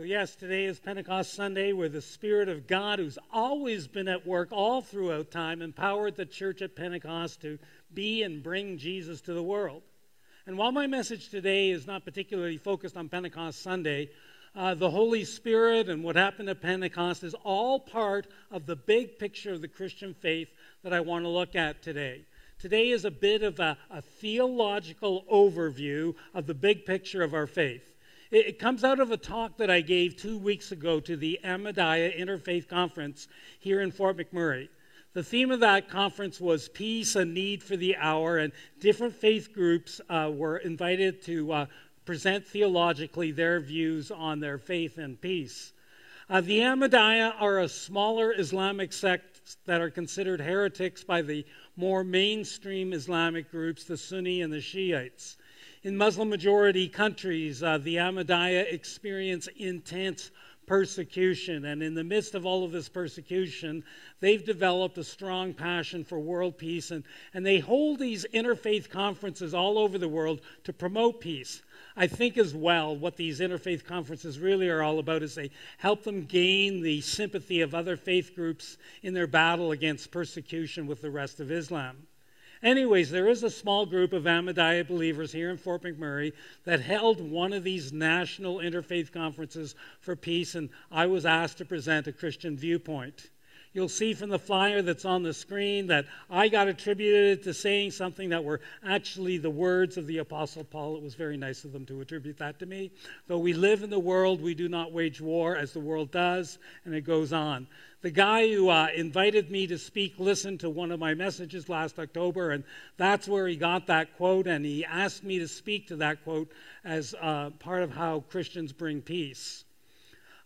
So, yes, today is Pentecost Sunday where the Spirit of God, who's always been at work all throughout time, empowered the church at Pentecost to be and bring Jesus to the world. And while my message today is not particularly focused on Pentecost Sunday, uh, the Holy Spirit and what happened at Pentecost is all part of the big picture of the Christian faith that I want to look at today. Today is a bit of a, a theological overview of the big picture of our faith. It, it comes out of a talk that I gave two weeks ago to the Ahmadiyya Interfaith Conference here in Fort McMurray. The theme of that conference was peace and need for the hour, and different faith groups uh, were invited to uh, present theologically their views on their faith and peace. Uh, the Ahmadiyya are a smaller Islamic sect that are considered heretics by the more mainstream Islamic groups, the Sunni and the Shiites. In Muslim majority countries, uh, the Ahmadiyya experience intense persecution. And in the midst of all of this persecution, they've developed a strong passion for world peace. And, and they hold these interfaith conferences all over the world to promote peace. I think as well what these interfaith conferences really are all about is they help them gain the sympathy of other faith groups in their battle against persecution with the rest of Islam. Anyways, there is a small group of Ahmadiyya believers here in Fort McMurray that held one of these national interfaith conferences for peace, and I was asked to present a Christian viewpoint. You'll see from the flyer that's on the screen that I got attributed to saying something that were actually the words of the Apostle Paul. It was very nice of them to attribute that to me. Though we live in the world, we do not wage war as the world does, and it goes on. The guy who uh, invited me to speak listened to one of my messages last October, and that's where he got that quote, and he asked me to speak to that quote as uh, part of how Christians bring peace.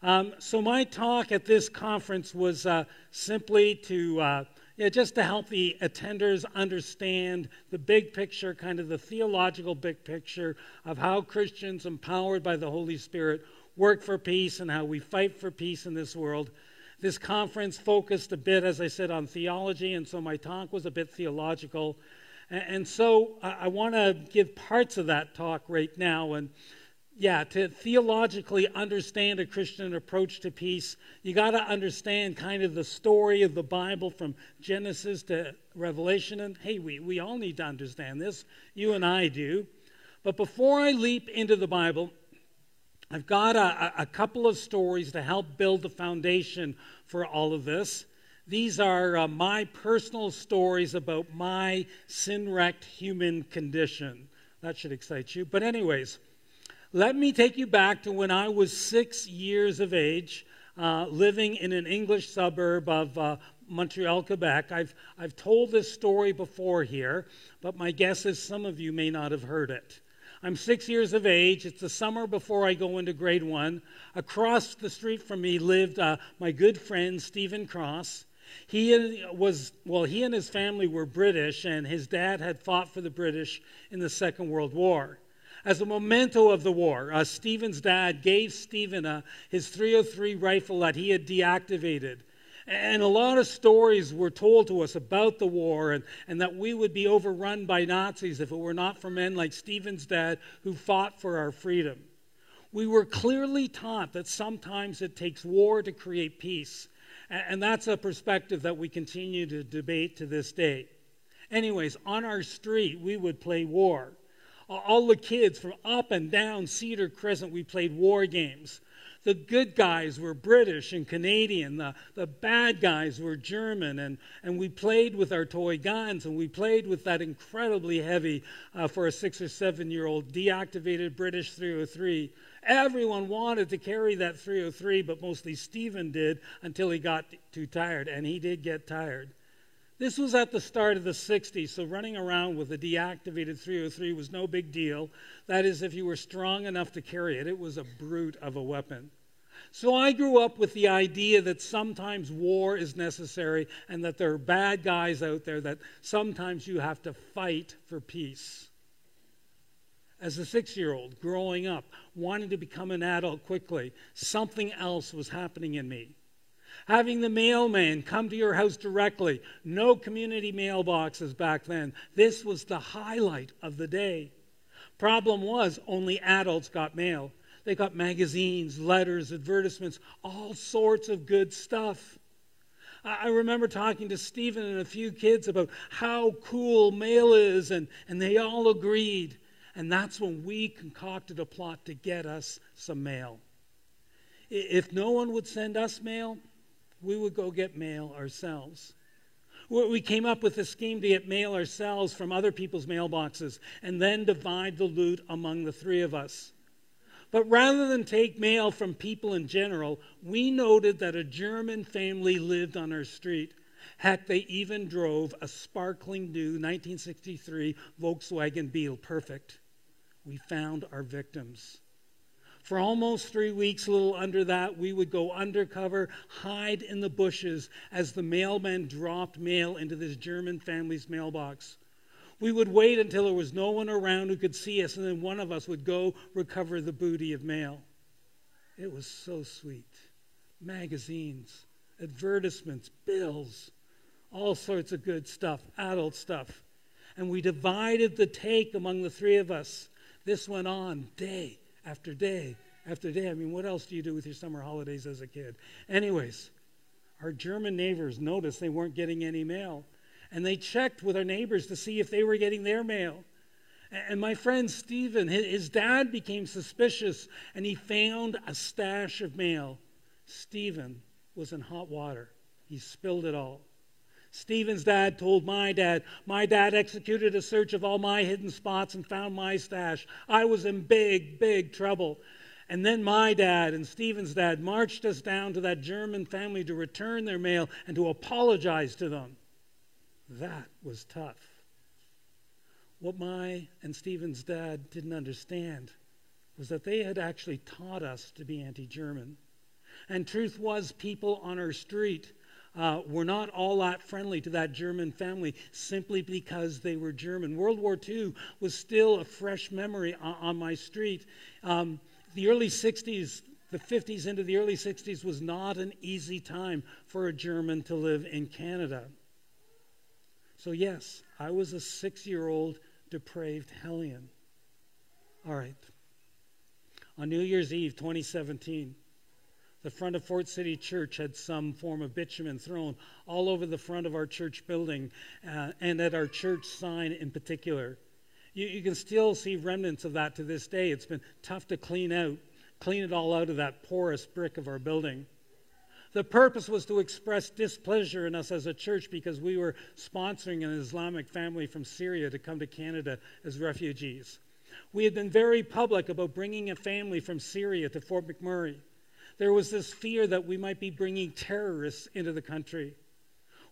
Um, so, my talk at this conference was uh, simply to uh, yeah, just to help the attenders understand the big picture, kind of the theological big picture of how Christians, empowered by the Holy Spirit, work for peace and how we fight for peace in this world this conference focused a bit, as I said, on theology, and so my talk was a bit theological. And, so I, want to give parts of that talk right now. And yeah, to theologically understand a Christian approach to peace, you got to understand kind of the story of the Bible from Genesis to Revelation. And hey, we, we all need to understand this. You and I do. But before I leap into the Bible, I've got a, a, couple of stories to help build the foundation for all of this. These are uh, my personal stories about my sin wrecked human condition. That should excite you. But, anyways, let me take you back to when I was six years of age, uh, living in an English suburb of uh, Montreal, Quebec. I've, I've told this story before here, but my guess is some of you may not have heard it. I'm six years of age. It's the summer before I go into grade one. Across the street from me lived uh, my good friend Stephen Cross. He was well. He and his family were British, and his dad had fought for the British in the Second World War. As a memento of the war, uh, Stephen's dad gave Stephen uh, his 303 rifle that he had deactivated. And a lot of stories were told to us about the war and, and that we would be overrun by Nazis if it were not for men like Stephen's dad who fought for our freedom. We were clearly taught that sometimes it takes war to create peace. And that's a perspective that we continue to debate to this day. Anyways, on our street, we would play war. All the kids from up and down Cedar Crescent, we played war games. The good guys were British and Canadian. The, the bad guys were German. And, and we played with our toy guns and we played with that incredibly heavy, uh, for a six or seven year old, deactivated British 303. Everyone wanted to carry that 303, but mostly Stephen did until he got too tired. And he did get tired. This was at the start of the 60s, so running around with a deactivated 303 was no big deal. That is, if you were strong enough to carry it, it was a brute of a weapon. So I grew up with the idea that sometimes war is necessary and that there are bad guys out there that sometimes you have to fight for peace. As a six year old growing up, wanting to become an adult quickly, something else was happening in me having the mailman come to your house directly. No community mailboxes back then. This was the highlight of the day. Problem was, only adults got mail. They got magazines, letters, advertisements, all sorts of good stuff. I remember talking to Stephen and a few kids about how cool mail is, and, and they all agreed. And that's when we concocted a plot to get us some mail. If no one would send us mail, we would go get mail ourselves. We came up with a scheme to get mail ourselves from other people's mailboxes and then divide the loot among the three of us. But rather than take mail from people in general, we noted that a German family lived on our street. Heck, they even drove a sparkling new 1963 Volkswagen Beetle. Perfect. We found our victims. For almost three weeks, a little under that, we would go undercover, hide in the bushes as the mailman dropped mail into this German family's mailbox. We would wait until there was no one around who could see us, and then one of us would go recover the booty of mail. It was so sweet. Magazines, advertisements, bills, all sorts of good stuff, adult stuff. And we divided the take among the three of us. This went on day after day after day. I mean, what else do you do with your summer holidays as a kid? Anyways, our German neighbors noticed they weren't getting any mail and they checked with our neighbors to see if they were getting their mail. And my friend Stephen, his dad became suspicious and he found a stash of mail. Stephen was in hot water. He spilled it all. Stephen's dad told my dad, My dad executed a search of all my hidden spots and found my stash. I was in big, big trouble. And then my dad and Stephen's dad marched us down to that German family to return their mail and to apologize to them. That was tough. What my and Stephen's dad didn't understand was that they had actually taught us to be anti German. And truth was, people on our street uh, were not all that friendly to that German family simply because they were German. World War II was still a fresh memory on, on my street. Um, the early 60s, the 50s into the early 60s was not an easy time for a German to live in Canada. So, yes, I was a six year old depraved hellion. All right. On New Year's Eve 2017, the front of Fort City Church had some form of bitumen thrown all over the front of our church building uh, and at our church sign in particular. You, you can still see remnants of that to this day. It's been tough to clean out, clean it all out of that porous brick of our building. The purpose was to express displeasure in us as a church because we were sponsoring an Islamic family from Syria to come to Canada as refugees. We had been very public about bringing a family from Syria to Fort McMurray. There was this fear that we might be bringing terrorists into the country.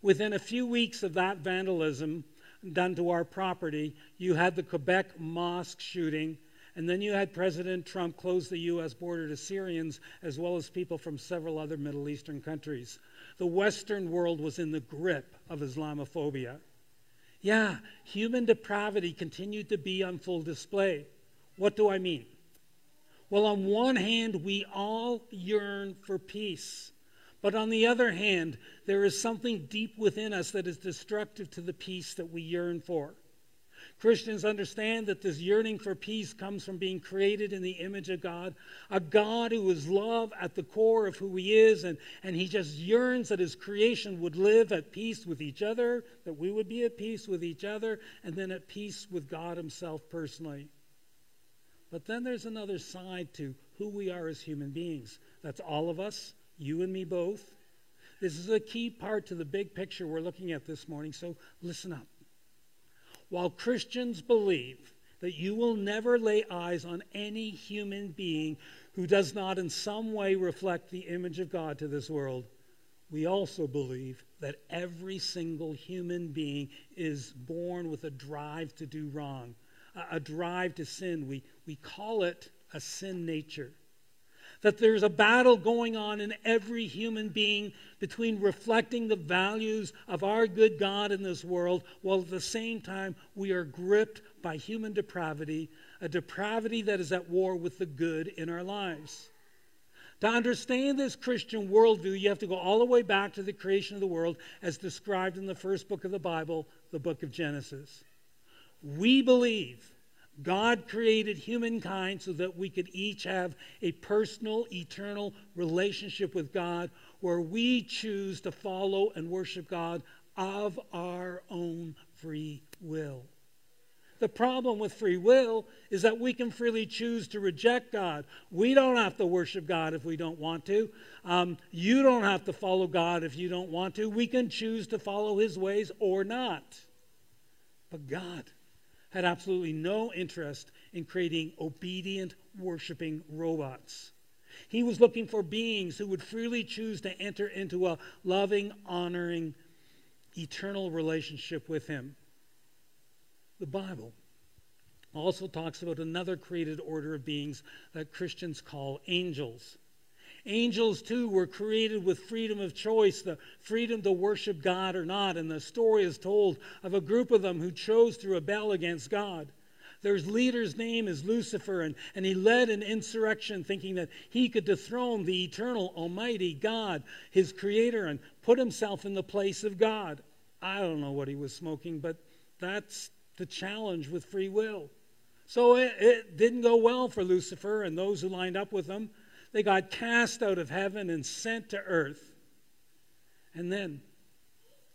Within a few weeks of that vandalism done to our property, you had the Quebec mosque shooting and then you had President Trump close the U.S. border to Syrians as well as people from several other Middle Eastern countries. The Western world was in the grip of Islamophobia. Yeah, human depravity continued to be on full display. What do I mean? Well, on one hand, we all yearn for peace. But on the other hand, there is something deep within us that is destructive to the peace that we yearn for. Christians understand that this yearning for peace comes from being created in the image of God, a God who is love at the core of who He is, and, and He just yearns that His creation would live at peace with each other, that we would be at peace with each other, and then at peace with God Himself personally. But then there's another side to who we are as human beings. That's all of us, you and me both. This is a key part to the big picture we're looking at this morning, so listen up. While Christians believe that you will never lay eyes on any human being who does not in some way reflect the image of God to this world, we also believe that every single human being is born with a drive to do wrong, a, drive to sin. We, we call it a sin nature that there's a battle going on in every human being between reflecting the values of our good God in this world, while at the same time we are gripped by human depravity, a depravity that is at war with the good in our lives. To understand this Christian worldview, you have to go all the way back to the creation of the world as described in the first book of the Bible, the book of Genesis. We believe God created humankind so that we could each have a personal, eternal relationship with God where we choose to follow and worship God of our own free will. The problem with free will is that we can freely choose to reject God. We don't have to worship God if we don't want to. Um, you don't have to follow God if you don't want to. We can choose to follow His ways or not. But God had absolutely no interest in creating obedient, worshiping robots. He was looking for beings who would freely choose to enter into a loving, honoring, eternal relationship with Him. The Bible also talks about another created order of beings that Christians call angels. Angels, too, were created with freedom of choice, the freedom to worship God or not. And the story is told of a group of them who chose to rebel against God. Their leader's name is Lucifer, and, and he led an insurrection thinking that he could dethrone the eternal, almighty God, his creator, and put himself in the place of God. I don't know what he was smoking, but that's the challenge with free will. So it, it, didn't go well for Lucifer and those who lined up with him. They got cast out of heaven and sent to earth. And then,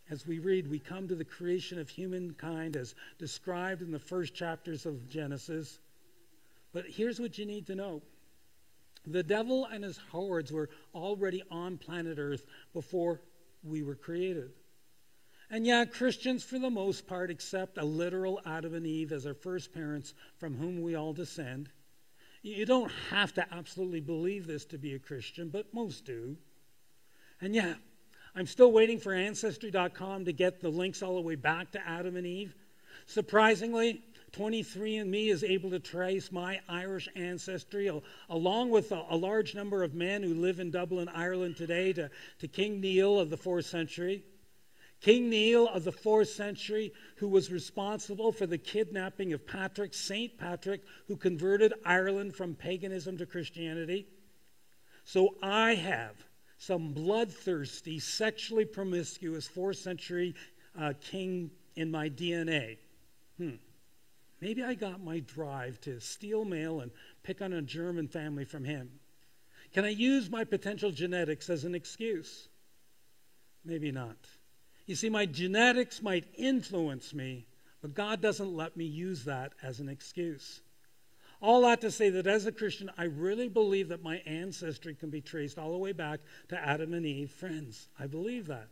as we read, we come to the creation of humankind as described in the first chapters of Genesis. But here's what you need to know the devil and his hordes were already on planet Earth before we were created. And yeah, Christians, for the most part, accept a literal Adam and Eve as our first parents from whom we all descend. You don't have to absolutely believe this to be a Christian, but most do. And yeah, I'm still waiting for Ancestry.com to get the links all the way back to Adam and Eve. Surprisingly, 23andMe is able to trace my Irish ancestry, along with a, a, large number of men who live in Dublin, Ireland today, to, to King Niall of the 4th century. King Niall of the fourth century, who was responsible for the kidnapping of Patrick, St. Patrick, who converted Ireland from paganism to Christianity. So I have some bloodthirsty, sexually promiscuous fourth century uh, king in my DNA. Hmm. Maybe I got my drive to steal mail and pick on a German family from him. Can I use my potential genetics as an excuse? Maybe not. You see, my genetics might influence me, but God doesn't let me use that as an excuse. All that to say that as a Christian, I really believe that my ancestry can be traced all the way back to Adam and Eve. Friends, I believe that.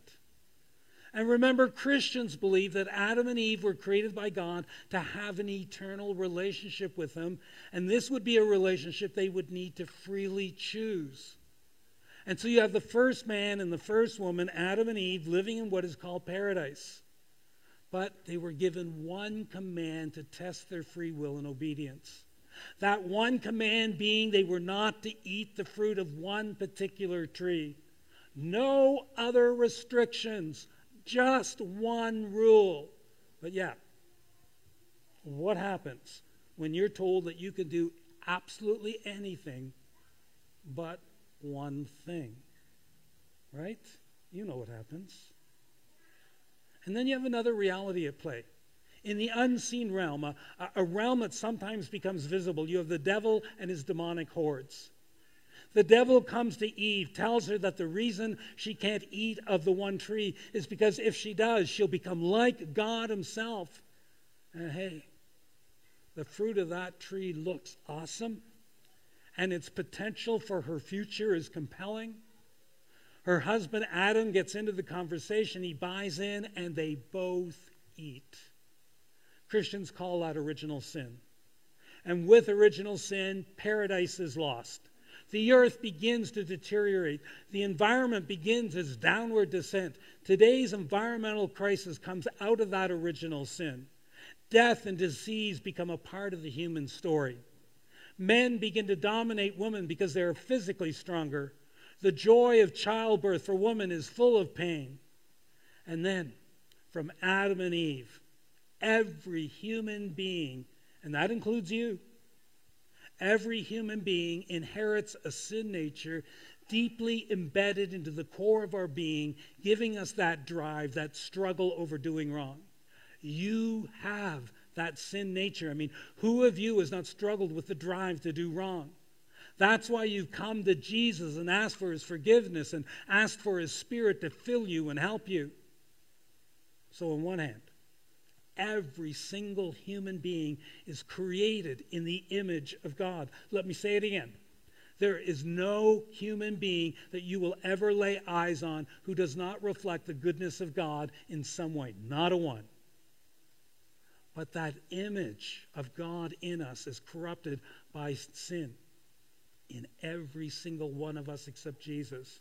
And remember, Christians believe that Adam and Eve were created by God to have an eternal relationship with Him, and this would be a relationship they would need to freely choose. And so you have the first man and the first woman, Adam and Eve, living in what is called paradise. But they were given one command to test their free will and obedience. That one command being they were not to eat the fruit of one particular tree. No other restrictions, just one rule. But yeah, what happens when you're told that you can do absolutely anything but one thing. Right? You know what happens. And then you have another reality at play. In the unseen realm, a, a realm that sometimes becomes visible, you have the devil and his demonic hordes. The devil comes to Eve, tells her that the reason she can't eat of the one tree is because if she does, she'll become like God Himself. And hey, the fruit of that tree looks awesome and its potential for her future is compelling. Her husband Adam gets into the conversation, he buys in, and they both eat. Christians call that original sin. And with original sin, paradise is lost. The earth begins to deteriorate. The environment begins its downward descent. Today's environmental crisis comes out of that original sin. Death and disease become a part of the human story. Men begin to dominate women because they are physically stronger. The joy of childbirth for women is full of pain. And then, from Adam and Eve, every human being, and that includes you, every human being inherits a sin nature deeply embedded into the core of our being, giving us that drive, that struggle over doing wrong. You have that sin nature. I mean, who of you has not struggled with the drive to do wrong? That's why you've come to Jesus and asked for his forgiveness and asked for his spirit to fill you and help you. So, on one hand, every single human being is created in the image of God. Let me say it again. There is no human being that you will ever lay eyes on who does not reflect the goodness of God in some way. Not a one. But that image of God in us is corrupted by sin in every single one of us except Jesus.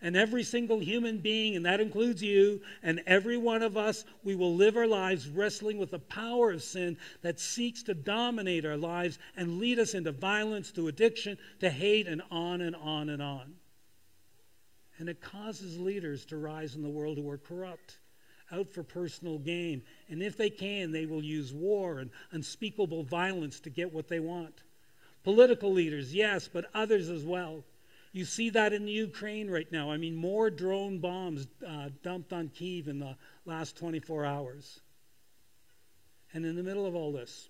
And every single human being, and that includes you and every one of us, we will live our lives wrestling with the power of sin that seeks to dominate our lives and lead us into violence, to addiction, to hate, and on and on and on. And it causes leaders to rise in the world who are corrupt, out for personal gain. And if they can, they will use war and unspeakable violence to get what they want. Political leaders, yes, but others as well. You see that in the Ukraine right now. I mean, more drone bombs uh, dumped on Kiev in the last 24 hours. And in the middle of all this,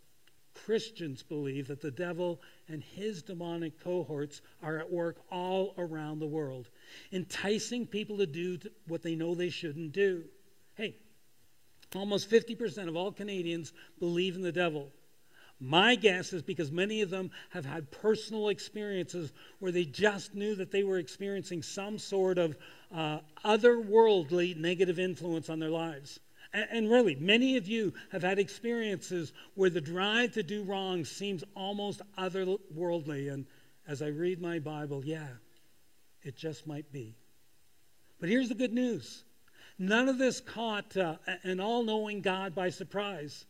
Christians believe that the devil and his demonic cohorts are at work all around the world, enticing people to do what they know they shouldn't do. Hey, almost 50% of all Canadians believe in the devil. My guess is because many of them have had personal experiences where they just knew that they were experiencing some sort of uh, otherworldly negative influence on their lives. And, and really, many of you have had experiences where the drive to do wrong seems almost otherworldly. And as I read my Bible, yeah, it just might be. But here's the good news none of this caught uh, an all knowing God by surprise.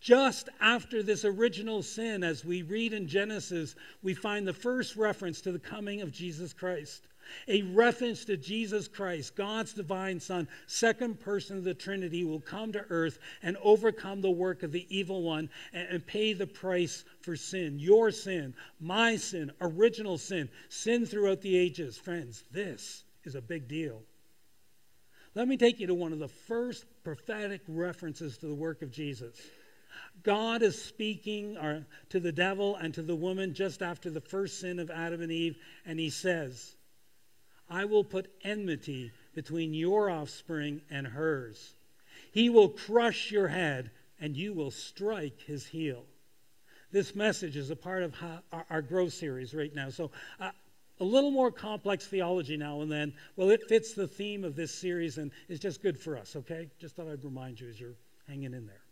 Just after this original sin, as we read in Genesis, we find the first reference to the coming of Jesus Christ. A reference to Jesus Christ, God's divine Son, second person of the Trinity, will come to earth and overcome the work of the evil one and, and pay the price for sin. Your sin, my sin, original sin, sin throughout the ages. Friends, this is a big deal. Let me take you to one of the first prophetic references to the work of Jesus. God is speaking uh, to the devil and to the woman just after the first sin of Adam and Eve, and he says, I will put enmity between your offspring and hers. He will crush your head, and you will strike his heel. This message is a part of our, our growth series right now. So, uh, a little more complex theology now and then. Well, it fits the theme of this series and is just good for us, okay? Just thought I'd remind you as you're hanging in there.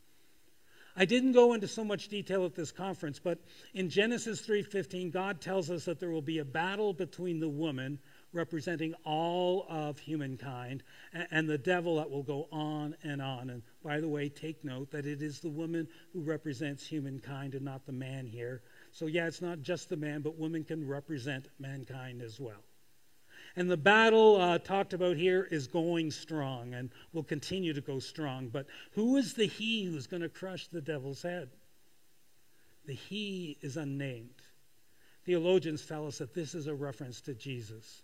I didn't go into so much detail at this conference, but in Genesis 3:15, God tells us that there will be a battle between the woman representing all of humankind and the devil that will go on and on. And by the way, take note that it is the woman who represents humankind and not the man here. So yeah, it's not just the man, but women can represent mankind as well. And the battle uh, talked about here is going strong and will continue to go strong. But who is the he who's going to crush the devil's head? The he is unnamed. Theologians tell us that this is a reference to Jesus.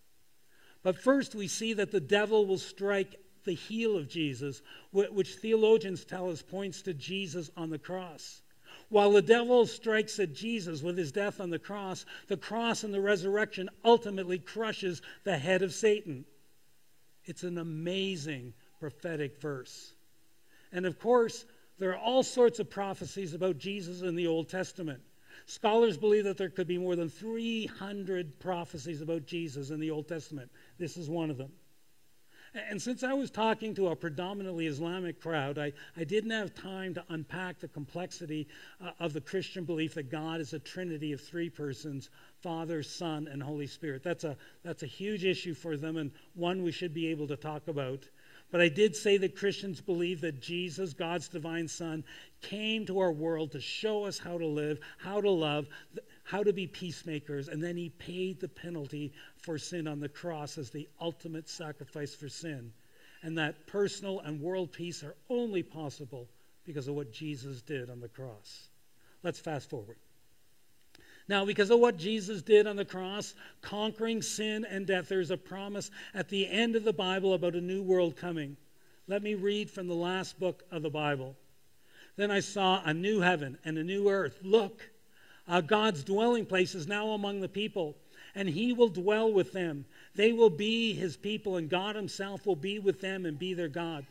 But first, we see that the devil will strike the heel of Jesus, which theologians tell us points to Jesus on the cross. While the devil strikes at Jesus with his death on the cross, the cross and the resurrection ultimately crushes the head of Satan. It's an amazing prophetic verse. And of course, there are all sorts of prophecies about Jesus in the Old Testament. Scholars believe that there could be more than 300 prophecies about Jesus in the Old Testament. This is one of them. And since I was talking to a predominantly Islamic crowd, I, I didn't have time to unpack the complexity uh, of the Christian belief that God is a trinity of three persons Father, Son, and Holy Spirit. That's a, that's a huge issue for them and one we should be able to talk about. But I did say that Christians believe that Jesus, God's divine Son, came to our world to show us how to live, how to love, how to be peacemakers, and then he paid the penalty for sin on the cross as the ultimate sacrifice for sin. And that personal and world peace are only possible because of what Jesus did on the cross. Let's fast forward. Now, because of what Jesus did on the cross, conquering sin and death, there's a promise at the end of the Bible about a new world coming. Let me read from the last book of the Bible. Then I saw a new heaven and a new earth. Look, uh, God's dwelling place is now among the people, and he will dwell with them. They will be his people, and God himself will be with them and be their God.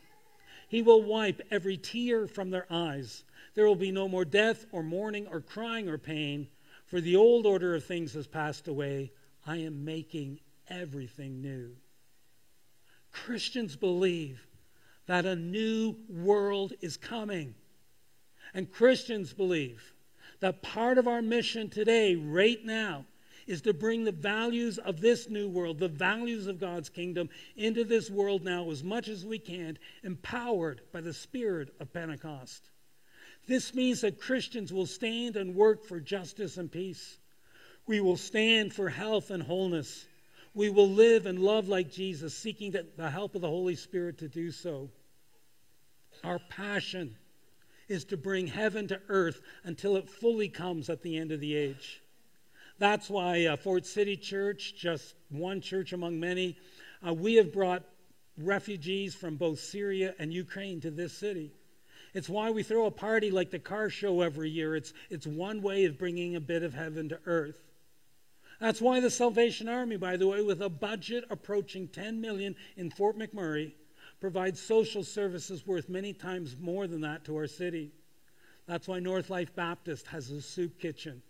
He will wipe every tear from their eyes. There will be no more death, or mourning, or crying, or pain, for the old order of things has passed away. I am making everything new. Christians believe that a new world is coming. And Christians believe that part of our mission today, right now, is to bring the values of this new world, the values of God's kingdom, into this world now as much as we can, empowered by the Spirit of Pentecost. This means that Christians will stand and work for justice and peace. We will stand for health and wholeness. We will live and love like Jesus, seeking the help of the Holy Spirit to do so. Our passion is to bring heaven to earth until it fully comes at the end of the age. That's why uh, Fort City Church, just one church among many, uh, we have brought refugees from both Syria and Ukraine to this city. It's why we throw a party like the car show every year. It's, it's one way of bringing a bit of heaven to earth. That's why the Salvation Army, by the way, with a budget approaching 10 million in Fort McMurray, provides social services worth many times more than that to our city. That's why North Life Baptist has a soup kitchen.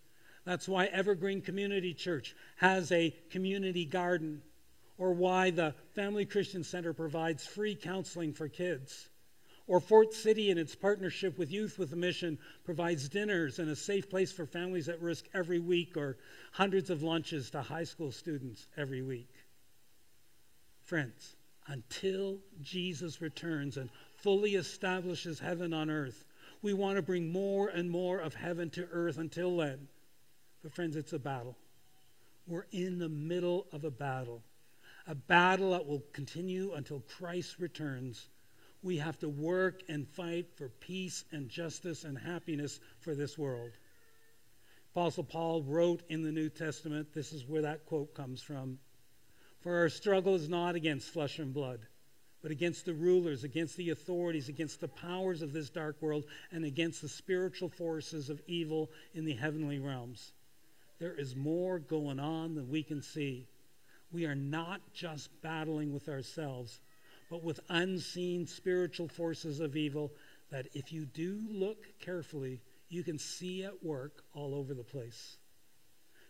That's why Evergreen Community Church has a community garden, or why the Family Christian Center provides free counseling for kids. Or Fort City, in its partnership with Youth with a Mission, provides dinners and a safe place for families at risk every week, or hundreds of lunches to high school students every week. Friends, until Jesus returns and fully establishes heaven on earth, we want to bring more and more of heaven to earth until then. But, friends, it's a battle. We're in the middle of a battle, a battle that will continue until Christ returns. We have to work and fight for peace and justice and happiness for this world. Apostle Paul wrote in the New Testament, this is where that quote comes from For our struggle is not against flesh and blood, but against the rulers, against the authorities, against the powers of this dark world, and against the spiritual forces of evil in the heavenly realms. There is more going on than we can see. We are not just battling with ourselves, but with unseen spiritual forces of evil that, if you do look carefully, you can see at work all over the place.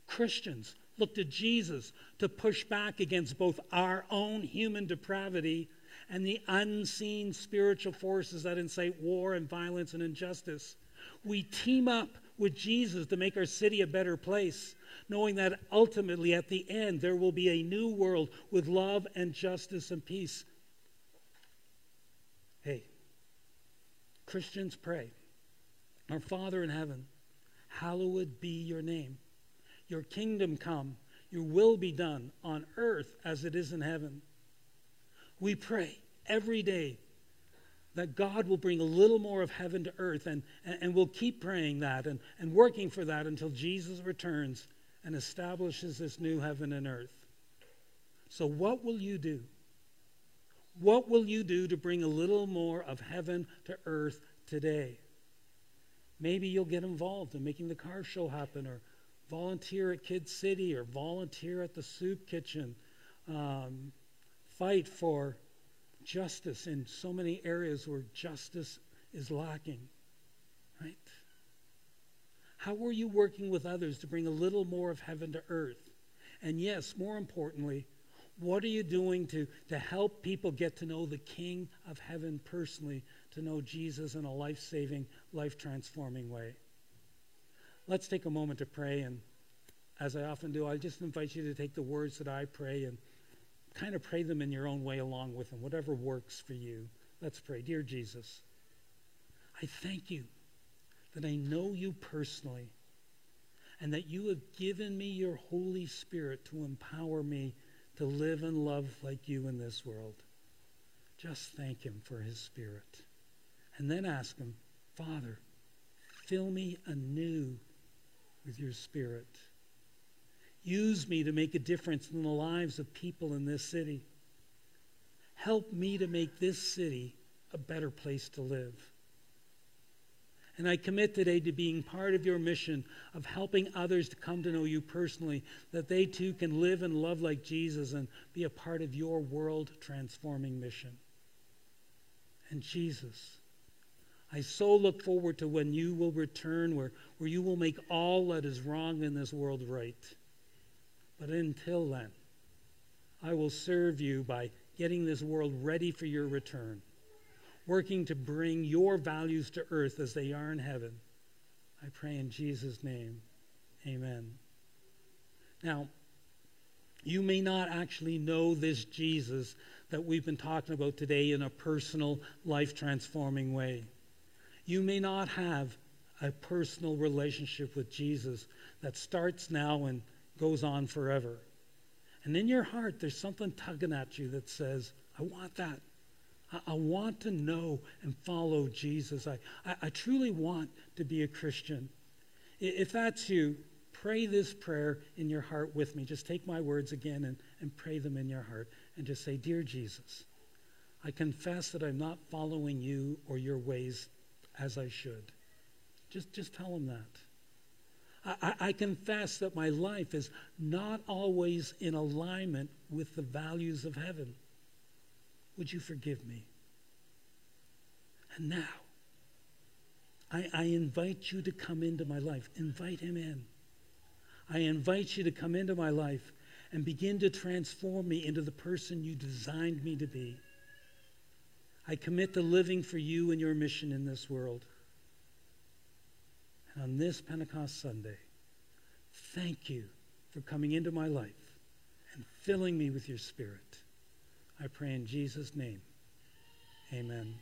Christians look to Jesus to push back against both our own human depravity and the unseen spiritual forces that incite war and violence and injustice. We team up with Jesus to make our city a better place, knowing that ultimately at the end there will be a new world with love and justice and peace. Hey, Christians pray. Our Father in heaven, hallowed be your name. Your kingdom come, your will be done on earth as it is in heaven. We pray every day that God will bring a little more of heaven to earth, and, and, and we'll keep praying that and, and working for that until Jesus returns and establishes this new heaven and earth. So, what will you do? What will you do to bring a little more of heaven to earth today? Maybe you'll get involved in making the car show happen, or volunteer at Kid City, or volunteer at the soup kitchen. Um, fight for justice in so many areas where justice is lacking, right? How are you working with others to bring a little more of heaven to earth? And yes, more importantly, what are you doing to, to help people get to know the King of heaven personally, to know Jesus in a life saving, life transforming way? Let's take a moment to pray. And as I often do, I just invite you to take the words that I pray and kind of pray them in your own way along with them, whatever works for you. Let's pray. Dear Jesus, I thank you that I know you personally and that you have given me your Holy Spirit to empower me to live and love like you in this world. Just thank him for his Spirit. And then ask him, Father, fill me anew with your Spirit. Use me to make a difference in the lives of people in this city. Help me to make this city a better place to live. And I commit today to being part of your mission of helping others to come to know you personally, that they too can live and love like Jesus and be a part of your world transforming mission. And Jesus, I so look forward to when you will return, where, where you will make all that is wrong in this world right. But until then, I will serve you by getting this world ready for your return working to bring your values to earth as they are in heaven. I pray in Jesus' name. Amen. Now, you may not actually know this Jesus that we've been talking about today in a personal, life transforming way. You may not have a personal relationship with Jesus that starts now and goes on forever. And in your heart, there's something tugging at you that says, I want that. I, I want to know and follow Jesus. I, I, I truly want to be a Christian. If that's you, pray this prayer in your heart with me. Just take my words again and, and pray them in your heart. And just say, Dear Jesus, I confess that I'm not following you or your ways as I should. Just, just tell him that. I, I, confess that my life is not always in alignment with the values of heaven. Would you forgive me? And now, I, I invite you to come into my life. Invite him in. I invite you to come into my life and begin to transform me into the person you designed me to be. I commit to living for you and your mission in this world. On this Pentecost Sunday, thank you for coming into my life and filling me with your spirit. I pray in Jesus' name. Amen.